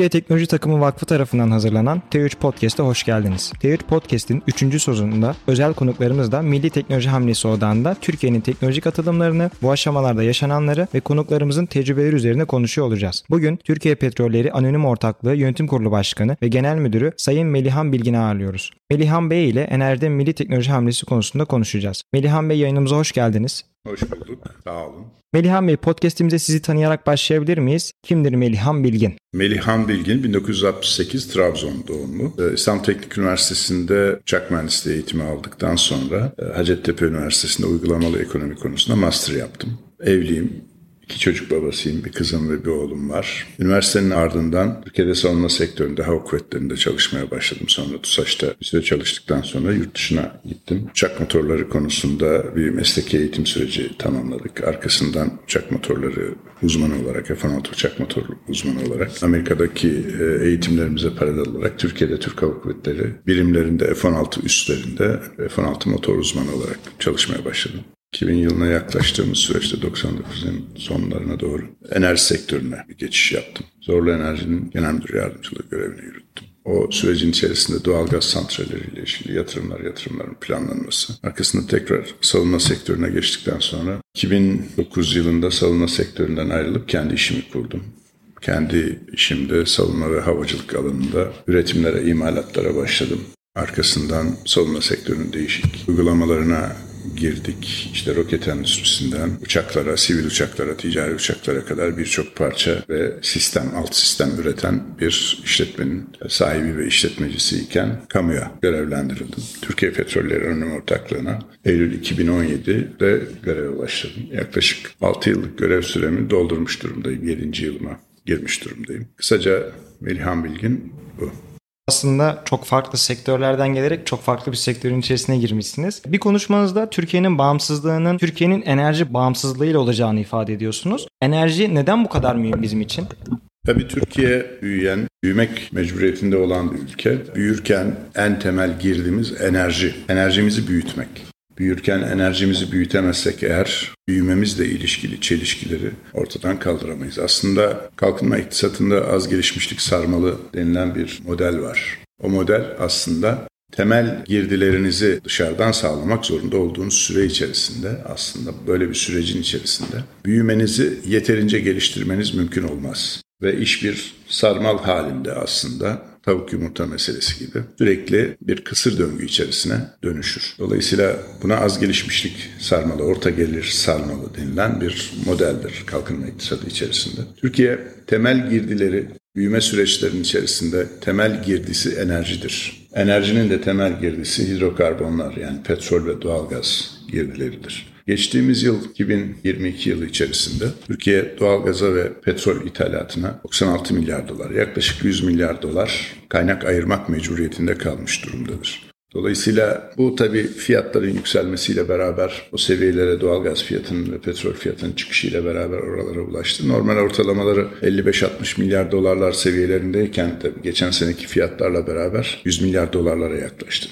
Türkiye Teknoloji Takımı Vakfı tarafından hazırlanan T3 Podcast'a hoş geldiniz. T3 Podcast'in 3. sezonunda özel konuklarımızla Milli Teknoloji Hamlesi Odağı'nda Türkiye'nin teknolojik atılımlarını, bu aşamalarda yaşananları ve konuklarımızın tecrübeleri üzerine konuşuyor olacağız. Bugün Türkiye Petrolleri Anonim Ortaklığı Yönetim Kurulu Başkanı ve Genel Müdürü Sayın Melihan Bilgin'i ağırlıyoruz. Melihan Bey ile enerjide milli teknoloji hamlesi konusunda konuşacağız. Melihan Bey yayınımıza hoş geldiniz. Hoş bulduk. Sağ olun. Melihan Bey podcastimize sizi tanıyarak başlayabilir miyiz? Kimdir Melihan Bilgin? Melihan Bilgin 1968 Trabzon doğumlu. Ee, İstanbul Teknik Üniversitesi'nde uçak mühendisliği eğitimi aldıktan sonra e, Hacettepe Üniversitesi'nde uygulamalı ekonomi konusunda master yaptım. Evliyim. İki çocuk babasıyım, bir kızım ve bir oğlum var. Üniversitenin ardından Türkiye'de savunma sektöründe, hava kuvvetlerinde çalışmaya başladım. Sonra TUSAŞ'ta bir süre çalıştıktan sonra yurt dışına gittim. Uçak motorları konusunda bir mesleki eğitim süreci tamamladık. Arkasından uçak motorları uzmanı olarak, F-16 uçak motoru uzmanı olarak Amerika'daki e, eğitimlerimize paralel olarak Türkiye'de Türk Hava Kuvvetleri birimlerinde F-16 üstlerinde F-16 motor uzmanı olarak çalışmaya başladım. 2000 yılına yaklaştığımız süreçte 99'un sonlarına doğru enerji sektörüne bir geçiş yaptım. Zorlu Enerji'nin genel müdür yardımcılığı görevini yürüttüm. O sürecin içerisinde doğalgaz santralleriyle ilgili yatırımlar, yatırımların planlanması. Arkasında tekrar savunma sektörüne geçtikten sonra 2009 yılında savunma sektöründen ayrılıp kendi işimi kurdum. Kendi işimde savunma ve havacılık alanında üretimlere, imalatlara başladım. Arkasından savunma sektörünün değişik uygulamalarına girdik. İşte roket endüstrisinden uçaklara, sivil uçaklara, ticari uçaklara kadar birçok parça ve sistem, alt sistem üreten bir işletmenin sahibi ve işletmecisiyken kamuya görevlendirildim. Türkiye Petrolleri Anonim Ortaklığı'na Eylül 2017'de göreve başladım. Yaklaşık 6 yıllık görev süremi doldurmuş durumdayım. 7. yılıma girmiş durumdayım. Kısaca Melihan Bilgin bu aslında çok farklı sektörlerden gelerek çok farklı bir sektörün içerisine girmişsiniz. Bir konuşmanızda Türkiye'nin bağımsızlığının Türkiye'nin enerji bağımsızlığıyla olacağını ifade ediyorsunuz. Enerji neden bu kadar mühim bizim için? Tabii Türkiye büyüyen, büyümek mecburiyetinde olan bir ülke. Büyürken en temel girdiğimiz enerji. Enerjimizi büyütmek büyürken enerjimizi büyütemezsek eğer büyümemizle ilişkili çelişkileri ortadan kaldıramayız. Aslında kalkınma iktisatında az gelişmişlik sarmalı denilen bir model var. O model aslında temel girdilerinizi dışarıdan sağlamak zorunda olduğunuz süre içerisinde aslında böyle bir sürecin içerisinde büyümenizi yeterince geliştirmeniz mümkün olmaz. Ve iş bir sarmal halinde aslında tavuk yumurta meselesi gibi sürekli bir kısır döngü içerisine dönüşür. Dolayısıyla buna az gelişmişlik sarmalı, orta gelir sarmalı denilen bir modeldir kalkınma iktisadı içerisinde. Türkiye temel girdileri büyüme süreçlerinin içerisinde temel girdisi enerjidir. Enerjinin de temel girdisi hidrokarbonlar yani petrol ve doğalgaz girdileridir. Geçtiğimiz yıl 2022 yılı içerisinde Türkiye doğalgaza ve petrol ithalatına 96 milyar dolar, yaklaşık 100 milyar dolar kaynak ayırmak mecburiyetinde kalmış durumdadır. Dolayısıyla bu tabii fiyatların yükselmesiyle beraber o seviyelere doğalgaz fiyatının ve petrol fiyatının çıkışıyla beraber oralara ulaştı. Normal ortalamaları 55-60 milyar dolarlar seviyelerindeyken tabii geçen seneki fiyatlarla beraber 100 milyar dolarlara yaklaştı.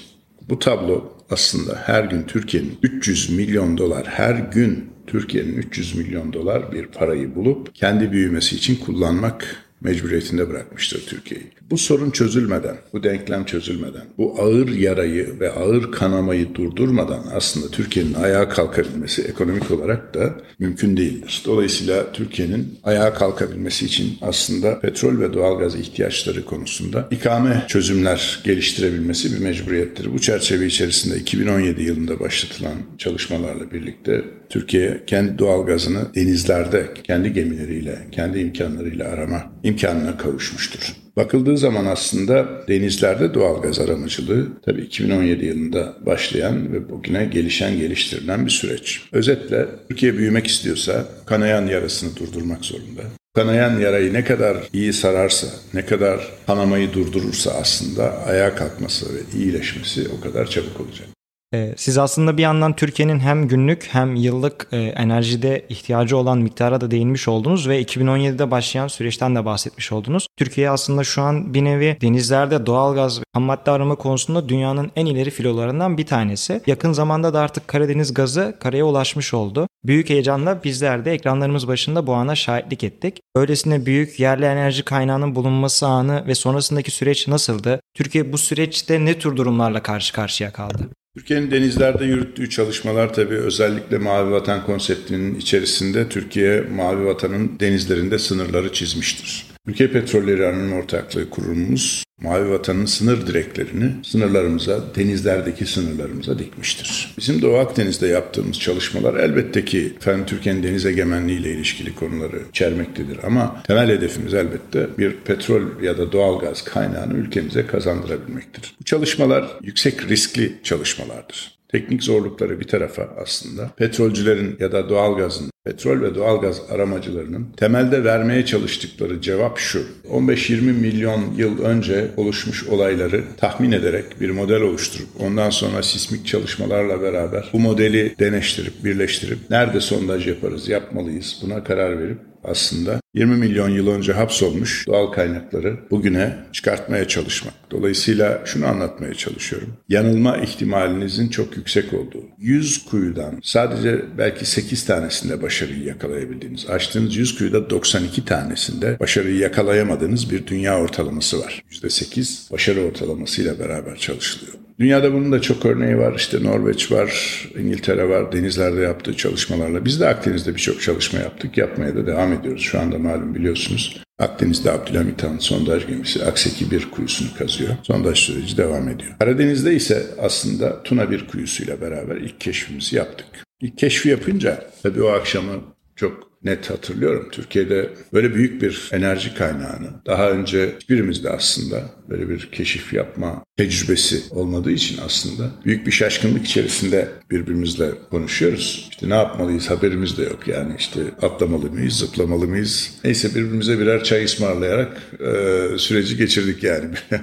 Bu tablo aslında her gün Türkiye'nin 300 milyon dolar her gün Türkiye'nin 300 milyon dolar bir parayı bulup kendi büyümesi için kullanmak mecburiyetinde bırakmıştır Türkiye'yi. Bu sorun çözülmeden, bu denklem çözülmeden, bu ağır yarayı ve ağır kanamayı durdurmadan aslında Türkiye'nin ayağa kalkabilmesi ekonomik olarak da mümkün değildir. Dolayısıyla Türkiye'nin ayağa kalkabilmesi için aslında petrol ve doğalgaz ihtiyaçları konusunda ikame çözümler geliştirebilmesi bir mecburiyettir. Bu çerçeve içerisinde 2017 yılında başlatılan çalışmalarla birlikte Türkiye kendi doğalgazını denizlerde kendi gemileriyle, kendi imkanlarıyla arama imkanına kavuşmuştur. Bakıldığı zaman aslında denizlerde doğal gaz aramacılığı tabii 2017 yılında başlayan ve bugüne gelişen geliştirilen bir süreç. Özetle Türkiye büyümek istiyorsa kanayan yarasını durdurmak zorunda. Kanayan yarayı ne kadar iyi sararsa, ne kadar kanamayı durdurursa aslında ayağa kalkması ve iyileşmesi o kadar çabuk olacak. Ee, siz aslında bir yandan Türkiye'nin hem günlük hem yıllık e, enerjide ihtiyacı olan miktara da değinmiş oldunuz ve 2017'de başlayan süreçten de bahsetmiş oldunuz. Türkiye aslında şu an bir nevi denizlerde doğalgaz ve ham madde arama konusunda dünyanın en ileri filolarından bir tanesi. Yakın zamanda da artık Karadeniz gazı karaya ulaşmış oldu. Büyük heyecanla bizler de ekranlarımız başında bu ana şahitlik ettik. Öylesine büyük yerli enerji kaynağının bulunması anı ve sonrasındaki süreç nasıldı? Türkiye bu süreçte ne tür durumlarla karşı karşıya kaldı? Türkiye'nin denizlerde yürüttüğü çalışmalar tabii özellikle Mavi Vatan konseptinin içerisinde Türkiye Mavi Vatan'ın denizlerinde sınırları çizmiştir. Ülke Petrolleri Anonim Ortaklığı kurumumuz Mavi Vatan'ın sınır direklerini sınırlarımıza, denizlerdeki sınırlarımıza dikmiştir. Bizim Doğu Akdeniz'de yaptığımız çalışmalar elbette ki efendim Türkiye'nin deniz egemenliği ile ilişkili konuları içermektedir. Ama temel hedefimiz elbette bir petrol ya da doğal gaz kaynağını ülkemize kazandırabilmektir. Bu çalışmalar yüksek riskli çalışmalardır. Teknik zorlukları bir tarafa aslında petrolcülerin ya da doğalgazın, petrol ve doğalgaz aramacılarının temelde vermeye çalıştıkları cevap şu. 15-20 milyon yıl önce oluşmuş olayları tahmin ederek bir model oluşturup ondan sonra sismik çalışmalarla beraber bu modeli deneştirip birleştirip nerede sondaj yaparız, yapmalıyız buna karar verip aslında 20 milyon yıl önce hapsolmuş doğal kaynakları bugüne çıkartmaya çalışmak. Dolayısıyla şunu anlatmaya çalışıyorum. Yanılma ihtimalinizin çok yüksek olduğu. 100 kuyudan sadece belki 8 tanesinde başarıyı yakalayabildiğiniz, açtığınız 100 kuyuda 92 tanesinde başarıyı yakalayamadığınız bir dünya ortalaması var. %8 başarı ortalamasıyla beraber çalışılıyor. Dünyada bunun da çok örneği var. İşte Norveç var, İngiltere var, denizlerde yaptığı çalışmalarla. Biz de Akdeniz'de birçok çalışma yaptık, yapmaya da devam ediyoruz. Şu anda malum biliyorsunuz. Akdeniz'de Abdülhamit Han sondaj gemisi Akseki bir kuyusunu kazıyor. Sondaj süreci devam ediyor. Karadeniz'de ise aslında Tuna bir kuyusuyla beraber ilk keşfimizi yaptık. İlk keşfi yapınca tabii o akşamı çok net hatırlıyorum. Türkiye'de böyle büyük bir enerji kaynağını daha önce hiçbirimizde aslında böyle bir keşif yapma tecrübesi olmadığı için aslında büyük bir şaşkınlık içerisinde birbirimizle konuşuyoruz. İşte ne yapmalıyız haberimiz de yok yani işte atlamalı mıyız, zıplamalı mıyız? Neyse birbirimize birer çay ısmarlayarak e, süreci geçirdik yani.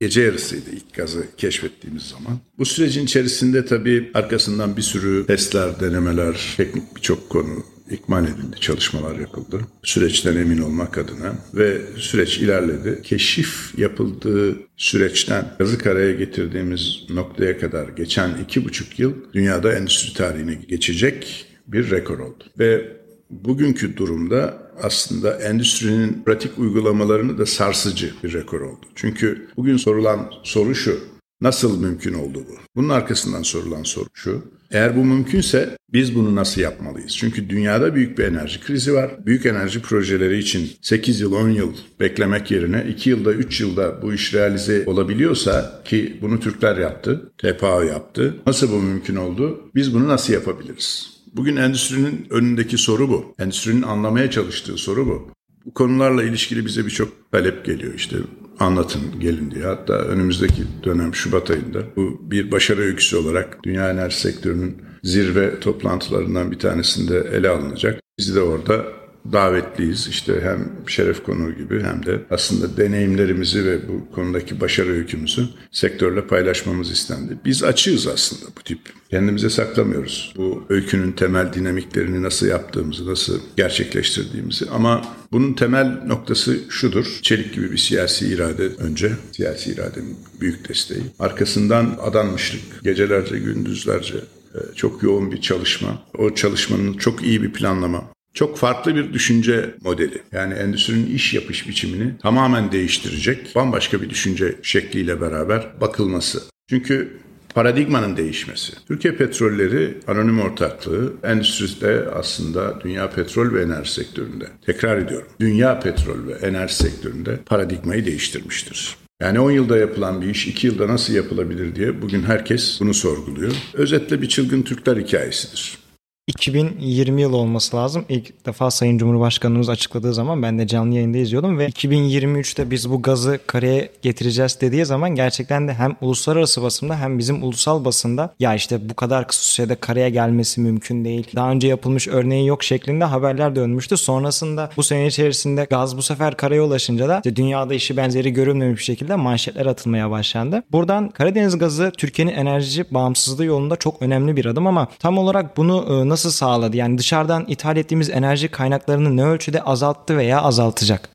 Gece yarısıydı ilk gazı keşfettiğimiz zaman. Bu sürecin içerisinde tabii arkasından bir sürü testler, denemeler, teknik birçok konu ikmal edildi, çalışmalar yapıldı. Süreçten emin olmak adına ve süreç ilerledi. Keşif yapıldığı süreçten gazı karaya getirdiğimiz noktaya kadar geçen iki buçuk yıl dünyada endüstri tarihine geçecek bir rekor oldu. Ve bugünkü durumda aslında endüstrinin pratik uygulamalarını da sarsıcı bir rekor oldu. Çünkü bugün sorulan soru şu. Nasıl mümkün oldu bu? Bunun arkasından sorulan soru şu. Eğer bu mümkünse biz bunu nasıl yapmalıyız? Çünkü dünyada büyük bir enerji krizi var. Büyük enerji projeleri için 8 yıl 10 yıl beklemek yerine 2 yılda 3 yılda bu iş realize olabiliyorsa ki bunu Türkler yaptı, TPA yaptı. Nasıl bu mümkün oldu? Biz bunu nasıl yapabiliriz? Bugün endüstrinin önündeki soru bu. Endüstrinin anlamaya çalıştığı soru bu. Bu konularla ilişkili bize birçok talep geliyor. İşte anlatın gelin diye. Hatta önümüzdeki dönem Şubat ayında bu bir başarı öyküsü olarak dünya enerji sektörünün zirve toplantılarından bir tanesinde ele alınacak. Biz de orada davetliyiz. İşte hem şeref konuğu gibi hem de aslında deneyimlerimizi ve bu konudaki başarı öykümüzü sektörle paylaşmamız istendi. Biz açığız aslında bu tip. Kendimize saklamıyoruz. Bu öykünün temel dinamiklerini nasıl yaptığımızı, nasıl gerçekleştirdiğimizi ama bunun temel noktası şudur. Çelik gibi bir siyasi irade önce, siyasi iradenin büyük desteği. Arkasından adanmışlık, gecelerce, gündüzlerce e, çok yoğun bir çalışma. O çalışmanın çok iyi bir planlama, çok farklı bir düşünce modeli. Yani endüstrinin iş yapış biçimini tamamen değiştirecek bambaşka bir düşünce şekliyle beraber bakılması. Çünkü paradigmanın değişmesi. Türkiye Petrolleri Anonim Ortaklığı endüstride aslında dünya petrol ve enerji sektöründe, tekrar ediyorum, dünya petrol ve enerji sektöründe paradigmayı değiştirmiştir. Yani 10 yılda yapılan bir iş 2 yılda nasıl yapılabilir diye bugün herkes bunu sorguluyor. Özetle bir çılgın Türkler hikayesidir. 2020 yıl olması lazım. İlk defa Sayın Cumhurbaşkanımız açıkladığı zaman ben de canlı yayında izliyordum ve 2023'te biz bu gazı kareye getireceğiz dediği zaman gerçekten de hem uluslararası basında hem bizim ulusal basında ya işte bu kadar kısa sürede kareye gelmesi mümkün değil. Daha önce yapılmış örneği yok şeklinde haberler dönmüştü. Sonrasında bu sene içerisinde gaz bu sefer karaya ulaşınca da işte dünyada işi benzeri görülmemiş bir şekilde manşetler atılmaya başlandı. Buradan Karadeniz gazı Türkiye'nin enerji bağımsızlığı yolunda çok önemli bir adım ama tam olarak bunu nasıl sağladı? Yani dışarıdan ithal ettiğimiz enerji kaynaklarını ne ölçüde azalttı veya azaltacak?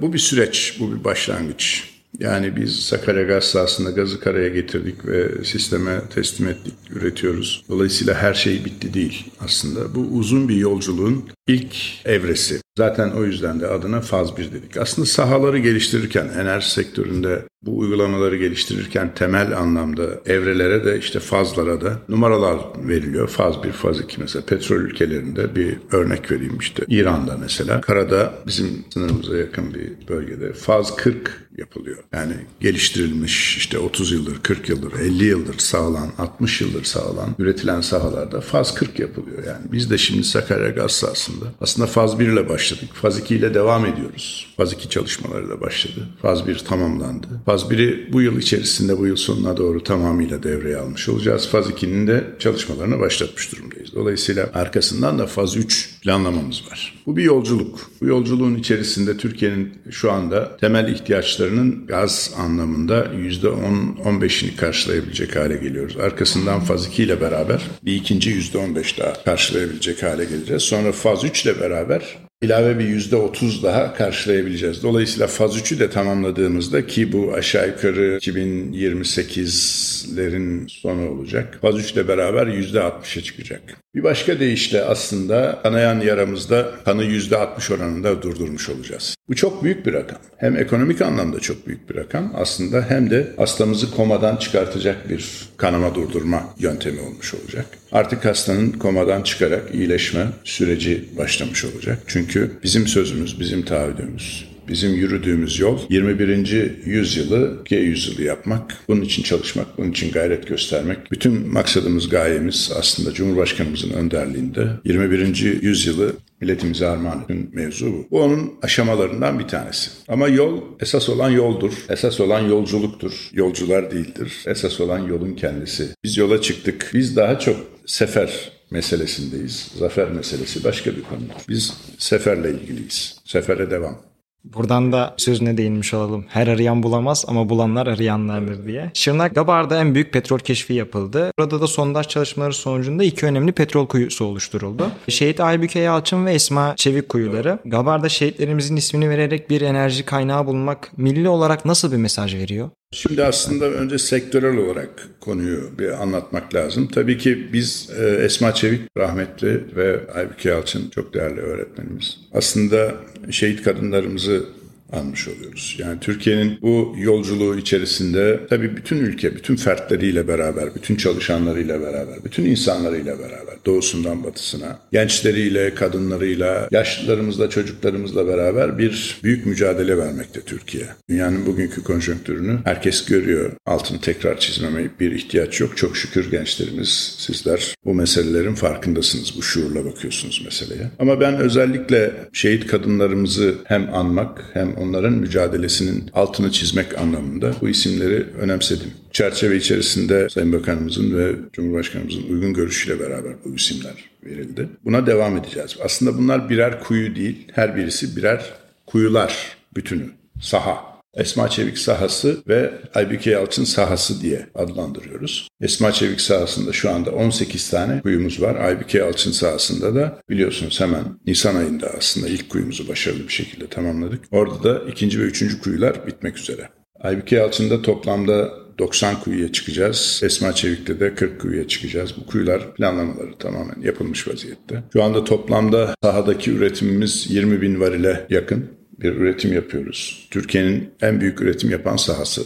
Bu bir süreç, bu bir başlangıç. Yani biz Sakarya gaz sahasında gazı karaya getirdik ve sisteme teslim ettik, üretiyoruz. Dolayısıyla her şey bitti değil aslında. Bu uzun bir yolculuğun ilk evresi. Zaten o yüzden de adına faz 1 dedik. Aslında sahaları geliştirirken, enerji sektöründe bu uygulamaları geliştirirken temel anlamda evrelere de işte fazlara da numaralar veriliyor. Faz 1, faz 2 mesela petrol ülkelerinde bir örnek vereyim işte. İran'da mesela karada bizim sınırımıza yakın bir bölgede faz 40 yapılıyor. Yani geliştirilmiş işte 30 yıldır, 40 yıldır, 50 yıldır sağlan, 60 yıldır sağlan üretilen sahalarda faz 40 yapılıyor. Yani biz de şimdi Sakarya gaz sahasında aslında faz 1 ile başladık. Faz 2 ile devam ediyoruz. Faz 2 çalışmaları da başladı. Faz 1 tamamlandı. Faz 1'i bu yıl içerisinde bu yıl sonuna doğru tamamıyla devreye almış olacağız. Faz 2'nin de çalışmalarını başlatmış durumdayız. Dolayısıyla arkasından da faz 3 planlamamız var. Bu bir yolculuk. Bu yolculuğun içerisinde Türkiye'nin şu anda temel ihtiyaçlarının gaz anlamında %10-15'ini karşılayabilecek hale geliyoruz. Arkasından faz 2 ile beraber bir ikinci %15 daha karşılayabilecek hale geleceğiz. Sonra faz 3 ile beraber ilave bir yüzde otuz daha karşılayabileceğiz. Dolayısıyla faz 3'ü de tamamladığımızda ki bu aşağı yukarı 2028'lerin sonu olacak. Faz 3 ile beraber yüzde 60'a çıkacak. Bir başka deyişle aslında kanayan yaramızda kanı yüzde 60 oranında durdurmuş olacağız. Bu çok büyük bir rakam. Hem ekonomik anlamda çok büyük bir rakam aslında hem de hastamızı komadan çıkartacak bir kanama durdurma yöntemi olmuş olacak. Artık hastanın komadan çıkarak iyileşme süreci başlamış olacak. Çünkü bizim sözümüz, bizim taahhüdümüz, Bizim yürüdüğümüz yol 21. yüzyılı G yüzyılı yapmak, bunun için çalışmak, bunun için gayret göstermek. Bütün maksadımız, gayemiz aslında Cumhurbaşkanımızın önderliğinde 21. yüzyılı milletimize armağan eden mevzu bu. Bu onun aşamalarından bir tanesi. Ama yol esas olan yoldur. Esas olan yolculuktur. Yolcular değildir. Esas olan yolun kendisi. Biz yola çıktık. Biz daha çok sefer meselesindeyiz. Zafer meselesi başka bir konu. Biz seferle ilgiliyiz. Sefere devam. Buradan da sözüne değinmiş olalım. Her arayan bulamaz ama bulanlar arayanlardır diye. Şırnak Gabar'da en büyük petrol keşfi yapıldı. Burada da sondaj çalışmaları sonucunda iki önemli petrol kuyusu oluşturuldu. Şehit Aybüke Yalçın ve Esma Çevik kuyuları. Gabar'da şehitlerimizin ismini vererek bir enerji kaynağı bulunmak milli olarak nasıl bir mesaj veriyor? Şimdi aslında önce sektörel olarak konuyu bir anlatmak lazım. Tabii ki biz e, Esma Çevik rahmetli ve Aybüke Yalçın çok değerli öğretmenimiz. Aslında şehit kadınlarımızı anmış oluyoruz. Yani Türkiye'nin bu yolculuğu içerisinde tabii bütün ülke, bütün fertleriyle beraber, bütün çalışanlarıyla beraber, bütün insanlarıyla beraber, doğusundan batısına, gençleriyle, kadınlarıyla, yaşlılarımızla, çocuklarımızla beraber bir büyük mücadele vermekte Türkiye. Dünyanın bugünkü konjonktürünü herkes görüyor. Altını tekrar çizmeme bir ihtiyaç yok. Çok şükür gençlerimiz, sizler bu meselelerin farkındasınız. Bu şuurla bakıyorsunuz meseleye. Ama ben özellikle şehit kadınlarımızı hem anmak hem onların mücadelesinin altını çizmek anlamında bu isimleri önemsedim. Çerçeve içerisinde Sayın Bakanımızın ve Cumhurbaşkanımızın uygun görüşüyle beraber bu isimler verildi. Buna devam edeceğiz. Aslında bunlar birer kuyu değil, her birisi birer kuyular bütünü, saha. Esma Çevik sahası ve Aybüke Yalçın sahası diye adlandırıyoruz. Esma Çevik sahasında şu anda 18 tane kuyumuz var. Aybüke Yalçın sahasında da biliyorsunuz hemen Nisan ayında aslında ilk kuyumuzu başarılı bir şekilde tamamladık. Orada da ikinci ve üçüncü kuyular bitmek üzere. Aybüke Yalçın'da toplamda 90 kuyuya çıkacağız. Esma Çevik'te de 40 kuyuya çıkacağız. Bu kuyular planlamaları tamamen yapılmış vaziyette. Şu anda toplamda sahadaki üretimimiz 20 bin varile yakın bir üretim yapıyoruz. Türkiye'nin en büyük üretim yapan sahası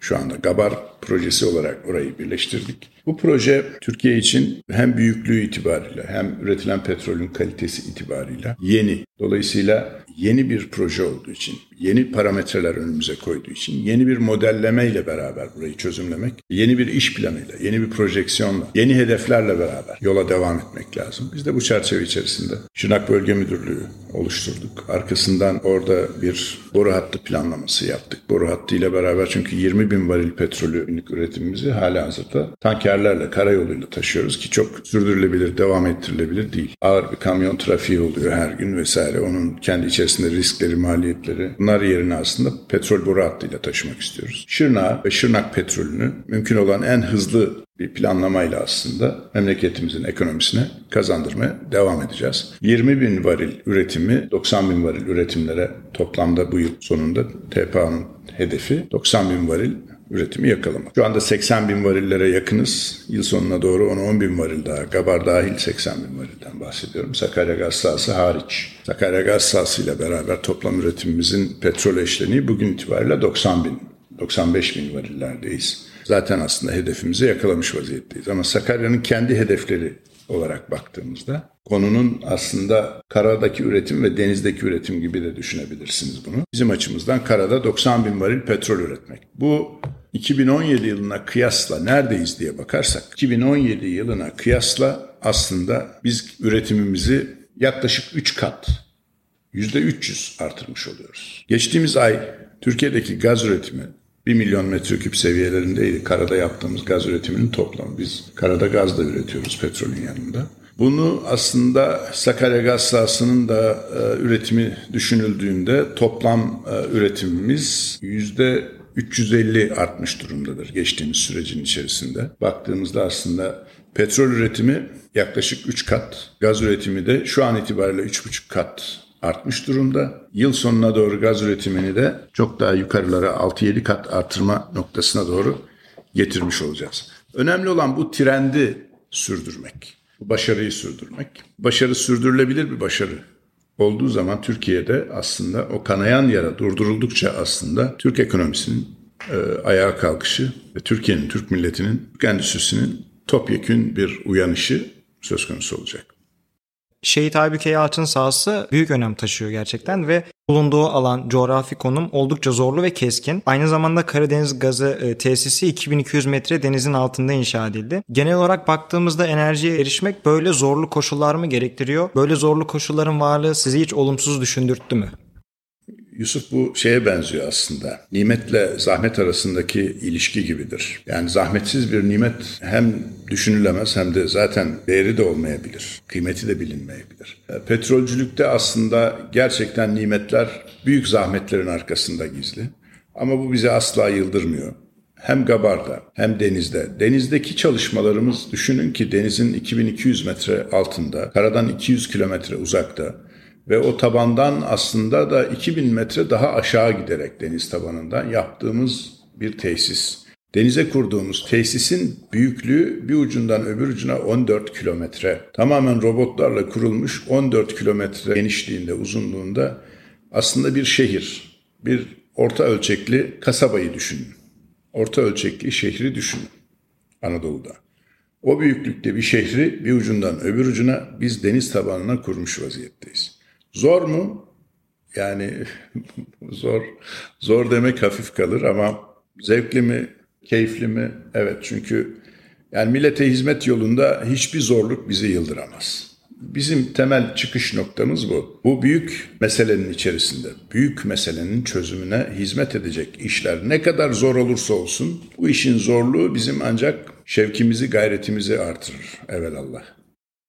şu anda Gabar projesi olarak orayı birleştirdik. Bu proje Türkiye için hem büyüklüğü itibariyle hem üretilen petrolün kalitesi itibariyle yeni. Dolayısıyla yeni bir proje olduğu için, yeni parametreler önümüze koyduğu için, yeni bir modelleme ile beraber burayı çözümlemek, yeni bir iş planıyla, yeni bir projeksiyonla, yeni hedeflerle beraber yola devam etmek lazım. Biz de bu çerçeve içerisinde Şırnak Bölge Müdürlüğü oluşturduk. Arkasından orada bir boru hattı planlaması yaptık. Boru hattı ile beraber çünkü 20 bin varil petrolü günlük üretimimizi hala hazırda tanker tankerlerle, karayoluyla taşıyoruz ki çok sürdürülebilir, devam ettirilebilir değil. Ağır bir kamyon trafiği oluyor her gün vesaire. Onun kendi içerisinde riskleri, maliyetleri. Bunlar yerine aslında petrol boru hattıyla taşımak istiyoruz. Şırnak ve Şırnak petrolünü mümkün olan en hızlı bir planlamayla aslında memleketimizin ekonomisine kazandırmaya devam edeceğiz. 20 bin varil üretimi 90 bin varil üretimlere toplamda bu yıl sonunda TPA'nın hedefi 90 bin varil üretimi yakalamak. Şu anda 80 bin varillere yakınız. Yıl sonuna doğru 10-10 bin varil daha, Gabar dahil 80 bin varilden bahsediyorum. Sakarya gaz sahası hariç. Sakarya gaz sahası ile beraber toplam üretimimizin petrol eşleniği bugün itibariyle 90 bin, 95 bin varillerdeyiz. Zaten aslında hedefimizi yakalamış vaziyetteyiz. Ama Sakarya'nın kendi hedefleri olarak baktığımızda konunun aslında karadaki üretim ve denizdeki üretim gibi de düşünebilirsiniz bunu. Bizim açımızdan karada 90 bin varil petrol üretmek. Bu 2017 yılına kıyasla neredeyiz diye bakarsak 2017 yılına kıyasla aslında biz üretimimizi yaklaşık 3 kat %300 artırmış oluyoruz. Geçtiğimiz ay Türkiye'deki gaz üretimi 1 milyon metreküp seviyelerindeydi karada yaptığımız gaz üretiminin toplamı. Biz karada gaz da üretiyoruz petrolün yanında. Bunu aslında Sakarya gaz sahasının da e, üretimi düşünüldüğünde toplam e, üretimimiz yüzde 350 artmış durumdadır geçtiğimiz sürecin içerisinde. Baktığımızda aslında petrol üretimi yaklaşık 3 kat, gaz üretimi de şu an itibariyle 3,5 kat artmış durumda. Yıl sonuna doğru gaz üretimini de çok daha yukarılara 6-7 kat artırma noktasına doğru getirmiş olacağız. Önemli olan bu trendi sürdürmek, bu başarıyı sürdürmek. Başarı sürdürülebilir bir başarı olduğu zaman Türkiye'de aslında o kanayan yara durduruldukça aslında Türk ekonomisinin e, ayağa kalkışı ve Türkiye'nin, Türk milletinin, Türk endüstrisinin topyekün bir uyanışı söz konusu olacak. Şehit Aybüke Yalçın sahası büyük önem taşıyor gerçekten ve bulunduğu alan, coğrafi konum oldukça zorlu ve keskin. Aynı zamanda Karadeniz Gazı e, tesisi 2200 metre denizin altında inşa edildi. Genel olarak baktığımızda enerjiye erişmek böyle zorlu koşullar mı gerektiriyor? Böyle zorlu koşulların varlığı sizi hiç olumsuz düşündürttü mü? Yusuf bu şeye benziyor aslında. Nimetle zahmet arasındaki ilişki gibidir. Yani zahmetsiz bir nimet hem düşünülemez hem de zaten değeri de olmayabilir. Kıymeti de bilinmeyebilir. E, petrolcülükte aslında gerçekten nimetler büyük zahmetlerin arkasında gizli. Ama bu bizi asla yıldırmıyor hem Gabar'da hem denizde. Denizdeki çalışmalarımız düşünün ki denizin 2200 metre altında, karadan 200 kilometre uzakta ve o tabandan aslında da 2000 metre daha aşağı giderek deniz tabanından yaptığımız bir tesis. Denize kurduğumuz tesisin büyüklüğü bir ucundan öbür ucuna 14 kilometre. Tamamen robotlarla kurulmuş 14 kilometre genişliğinde, uzunluğunda aslında bir şehir. Bir orta ölçekli kasabayı düşünün. Orta ölçekli şehri düşünün Anadolu'da. O büyüklükte bir şehri bir ucundan öbür ucuna biz deniz tabanına kurmuş vaziyetteyiz. Zor mu? Yani zor. Zor demek hafif kalır ama zevkli mi, keyifli mi? Evet çünkü yani millete hizmet yolunda hiçbir zorluk bizi yıldıramaz. Bizim temel çıkış noktamız bu. Bu büyük meselenin içerisinde, büyük meselenin çözümüne hizmet edecek işler ne kadar zor olursa olsun bu işin zorluğu bizim ancak şevkimizi, gayretimizi artırır evelallah.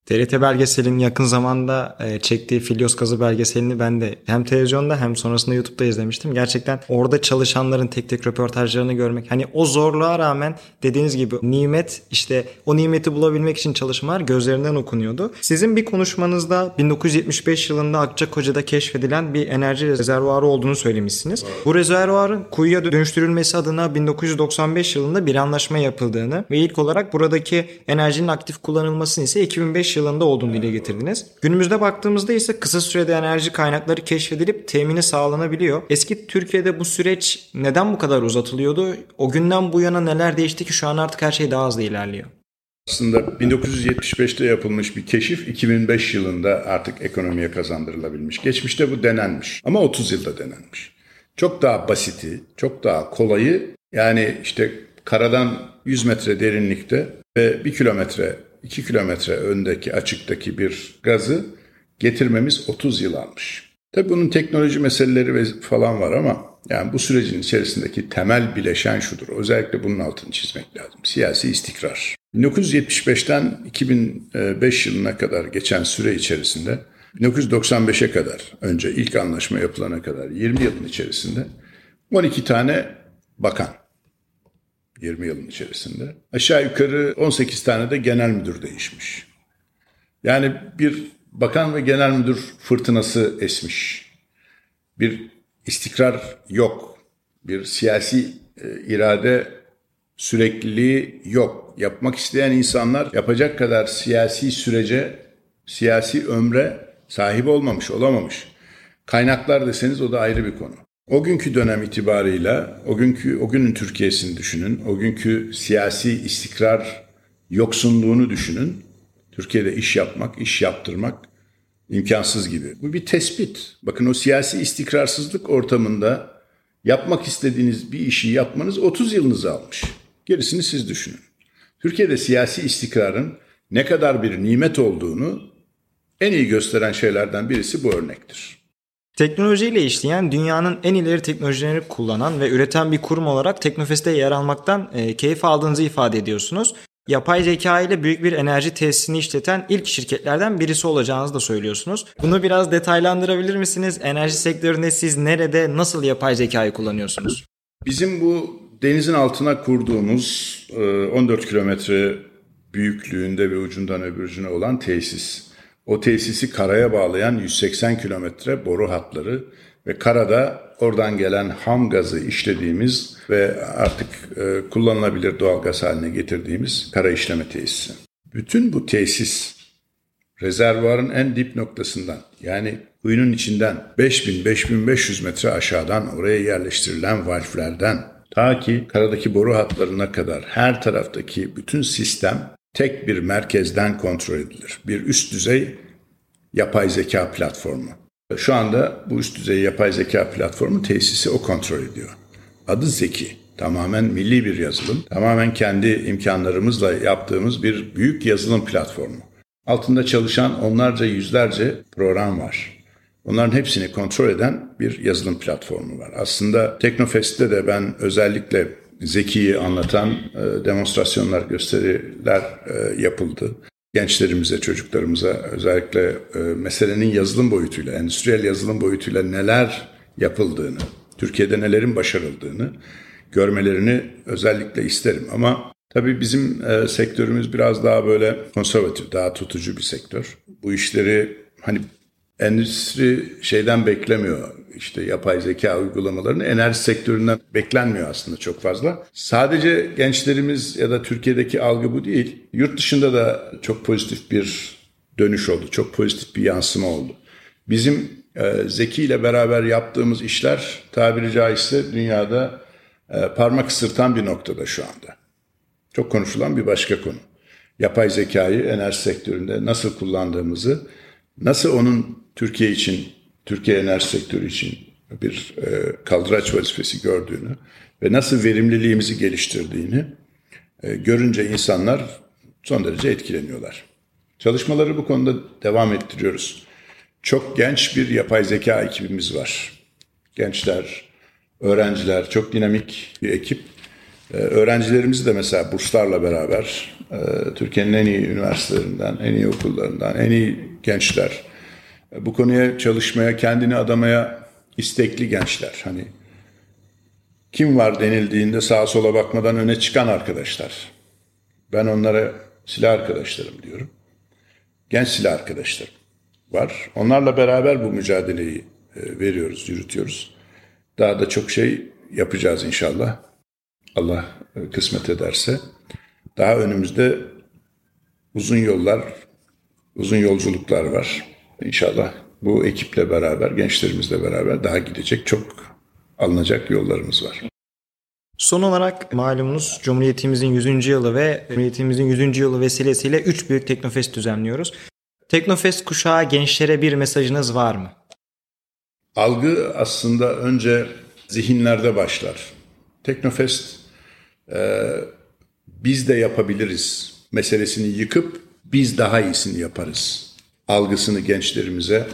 TRT belgeselinin yakın zamanda e, çektiği Filyos Kazı belgeselini ben de hem televizyonda hem sonrasında YouTube'da izlemiştim. Gerçekten orada çalışanların tek tek röportajlarını görmek. Hani o zorluğa rağmen dediğiniz gibi nimet işte o nimeti bulabilmek için çalışmalar gözlerinden okunuyordu. Sizin bir konuşmanızda 1975 yılında Akçakoca'da keşfedilen bir enerji rezervuarı olduğunu söylemişsiniz. Bu rezervuarın kuyuya dönüştürülmesi adına 1995 yılında bir anlaşma yapıldığını ve ilk olarak buradaki enerjinin aktif kullanılmasını ise 2005 yılında olduğunu dile getirdiniz. Günümüzde baktığımızda ise kısa sürede enerji kaynakları keşfedilip temini sağlanabiliyor. Eski Türkiye'de bu süreç neden bu kadar uzatılıyordu? O günden bu yana neler değişti ki şu an artık her şey daha hızlı ilerliyor? Aslında 1975'te yapılmış bir keşif 2005 yılında artık ekonomiye kazandırılabilmiş. Geçmişte bu denenmiş ama 30 yılda denenmiş. Çok daha basiti, çok daha kolayı yani işte karadan 100 metre derinlikte ve 1 kilometre 2 kilometre öndeki açıktaki bir gazı getirmemiz 30 yıl almış. Tabi bunun teknoloji meseleleri falan var ama yani bu sürecin içerisindeki temel bileşen şudur. Özellikle bunun altını çizmek lazım. Siyasi istikrar. 1975'ten 2005 yılına kadar geçen süre içerisinde 1995'e kadar önce ilk anlaşma yapılana kadar 20 yılın içerisinde 12 tane bakan 20 yılın içerisinde. Aşağı yukarı 18 tane de genel müdür değişmiş. Yani bir bakan ve genel müdür fırtınası esmiş. Bir istikrar yok. Bir siyasi e, irade sürekliliği yok. Yapmak isteyen insanlar yapacak kadar siyasi sürece, siyasi ömre sahip olmamış, olamamış. Kaynaklar deseniz o da ayrı bir konu. O günkü dönem itibarıyla, o günkü o günün Türkiye'sini düşünün, o günkü siyasi istikrar yoksunluğunu düşünün. Türkiye'de iş yapmak, iş yaptırmak imkansız gibi. Bu bir tespit. Bakın o siyasi istikrarsızlık ortamında yapmak istediğiniz bir işi yapmanız 30 yılınızı almış. Gerisini siz düşünün. Türkiye'de siyasi istikrarın ne kadar bir nimet olduğunu en iyi gösteren şeylerden birisi bu örnektir. Teknolojiyle işleyen dünyanın en ileri teknolojilerini kullanan ve üreten bir kurum olarak Teknofest'te yer almaktan e, keyif aldığınızı ifade ediyorsunuz. Yapay zeka ile büyük bir enerji tesisini işleten ilk şirketlerden birisi olacağınızı da söylüyorsunuz. Bunu biraz detaylandırabilir misiniz? Enerji sektöründe siz nerede, nasıl yapay zekayı kullanıyorsunuz? Bizim bu denizin altına kurduğumuz 14 e, kilometre büyüklüğünde ve ucundan öbür olan tesis. O tesisi karaya bağlayan 180 kilometre boru hatları ve karada oradan gelen ham gazı işlediğimiz ve artık e, kullanılabilir doğal gaz haline getirdiğimiz kara işleme tesisi. Bütün bu tesis rezervuarın en dip noktasından yani kuyunun içinden 5000-5500 metre aşağıdan oraya yerleştirilen valflerden ta ki karadaki boru hatlarına kadar her taraftaki bütün sistem tek bir merkezden kontrol edilir. Bir üst düzey yapay zeka platformu. Şu anda bu üst düzey yapay zeka platformu tesisi o kontrol ediyor. Adı Zeki. Tamamen milli bir yazılım. Tamamen kendi imkanlarımızla yaptığımız bir büyük yazılım platformu. Altında çalışan onlarca yüzlerce program var. Onların hepsini kontrol eden bir yazılım platformu var. Aslında Teknofest'te de ben özellikle Zeki'yi anlatan e, demonstrasyonlar, gösteriler e, yapıldı. Gençlerimize, çocuklarımıza özellikle e, meselenin yazılım boyutuyla, endüstriyel yazılım boyutuyla neler yapıldığını, Türkiye'de nelerin başarıldığını görmelerini özellikle isterim. Ama tabii bizim e, sektörümüz biraz daha böyle konservatif, daha tutucu bir sektör. Bu işleri hani endüstri şeyden beklemiyor. İşte yapay zeka uygulamalarını enerji sektöründen beklenmiyor aslında çok fazla. Sadece gençlerimiz ya da Türkiye'deki algı bu değil. Yurt dışında da çok pozitif bir dönüş oldu. Çok pozitif bir yansıma oldu. Bizim e, Zeki ile beraber yaptığımız işler tabiri caizse dünyada e, parmak ısırtan bir noktada şu anda. Çok konuşulan bir başka konu. Yapay zekayı enerji sektöründe nasıl kullandığımızı, nasıl onun Türkiye için, Türkiye enerji sektörü için bir e, kaldıraç vazifesi gördüğünü ve nasıl verimliliğimizi geliştirdiğini e, görünce insanlar son derece etkileniyorlar. Çalışmaları bu konuda devam ettiriyoruz. Çok genç bir yapay zeka ekibimiz var. Gençler, öğrenciler, çok dinamik bir ekip. Ee, öğrencilerimizi de mesela burslarla beraber e, Türkiye'nin en iyi üniversitelerinden, en iyi okullarından, en iyi gençler bu konuya çalışmaya, kendini adamaya istekli gençler. Hani kim var denildiğinde sağa sola bakmadan öne çıkan arkadaşlar. Ben onlara silah arkadaşlarım diyorum. Genç silah arkadaşlarım var. Onlarla beraber bu mücadeleyi e, veriyoruz, yürütüyoruz. Daha da çok şey yapacağız inşallah. Allah kısmet ederse. Daha önümüzde uzun yollar, uzun yolculuklar var. İnşallah bu ekiple beraber, gençlerimizle beraber daha gidecek çok alınacak yollarımız var. Son olarak malumunuz Cumhuriyetimizin 100. yılı ve Cumhuriyetimizin 100. yılı vesilesiyle 3 büyük Teknofest düzenliyoruz. Teknofest kuşağı gençlere bir mesajınız var mı? Algı aslında önce zihinlerde başlar. Teknofest e, biz de yapabiliriz meselesini yıkıp biz daha iyisini yaparız algısını gençlerimize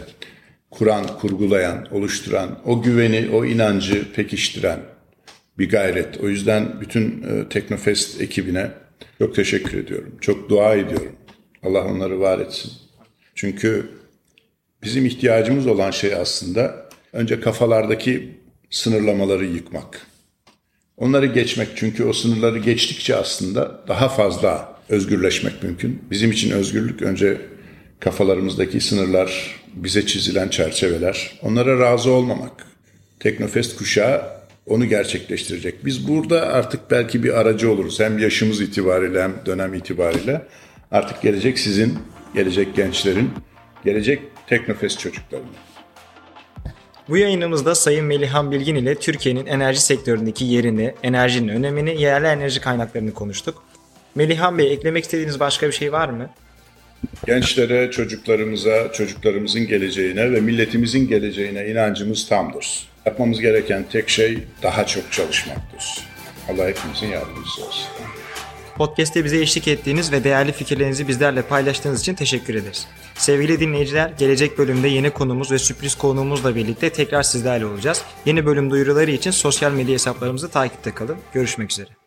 kuran, kurgulayan, oluşturan, o güveni, o inancı pekiştiren bir gayret. O yüzden bütün e, Teknofest ekibine Çok teşekkür ediyorum. Çok dua ediyorum. Allah onları var etsin. Çünkü bizim ihtiyacımız olan şey aslında önce kafalardaki sınırlamaları yıkmak. Onları geçmek çünkü o sınırları geçtikçe aslında daha fazla özgürleşmek mümkün. Bizim için özgürlük önce kafalarımızdaki sınırlar, bize çizilen çerçeveler, onlara razı olmamak. Teknofest kuşağı onu gerçekleştirecek. Biz burada artık belki bir aracı oluruz. Hem yaşımız itibariyle hem dönem itibariyle. Artık gelecek sizin, gelecek gençlerin, gelecek Teknofest çocuklarının. Bu yayınımızda Sayın Melihan Bilgin ile Türkiye'nin enerji sektöründeki yerini, enerjinin önemini, yerli enerji kaynaklarını konuştuk. Melihan Bey eklemek istediğiniz başka bir şey var mı? Gençlere, çocuklarımıza, çocuklarımızın geleceğine ve milletimizin geleceğine inancımız tamdır. Yapmamız gereken tek şey daha çok çalışmaktır. Allah hepimizin yardımcısı olsun. Podcast'te bize eşlik ettiğiniz ve değerli fikirlerinizi bizlerle paylaştığınız için teşekkür ederiz. Sevgili dinleyiciler, gelecek bölümde yeni konumuz ve sürpriz konuğumuzla birlikte tekrar sizlerle olacağız. Yeni bölüm duyuruları için sosyal medya hesaplarımızı takipte kalın. Görüşmek üzere.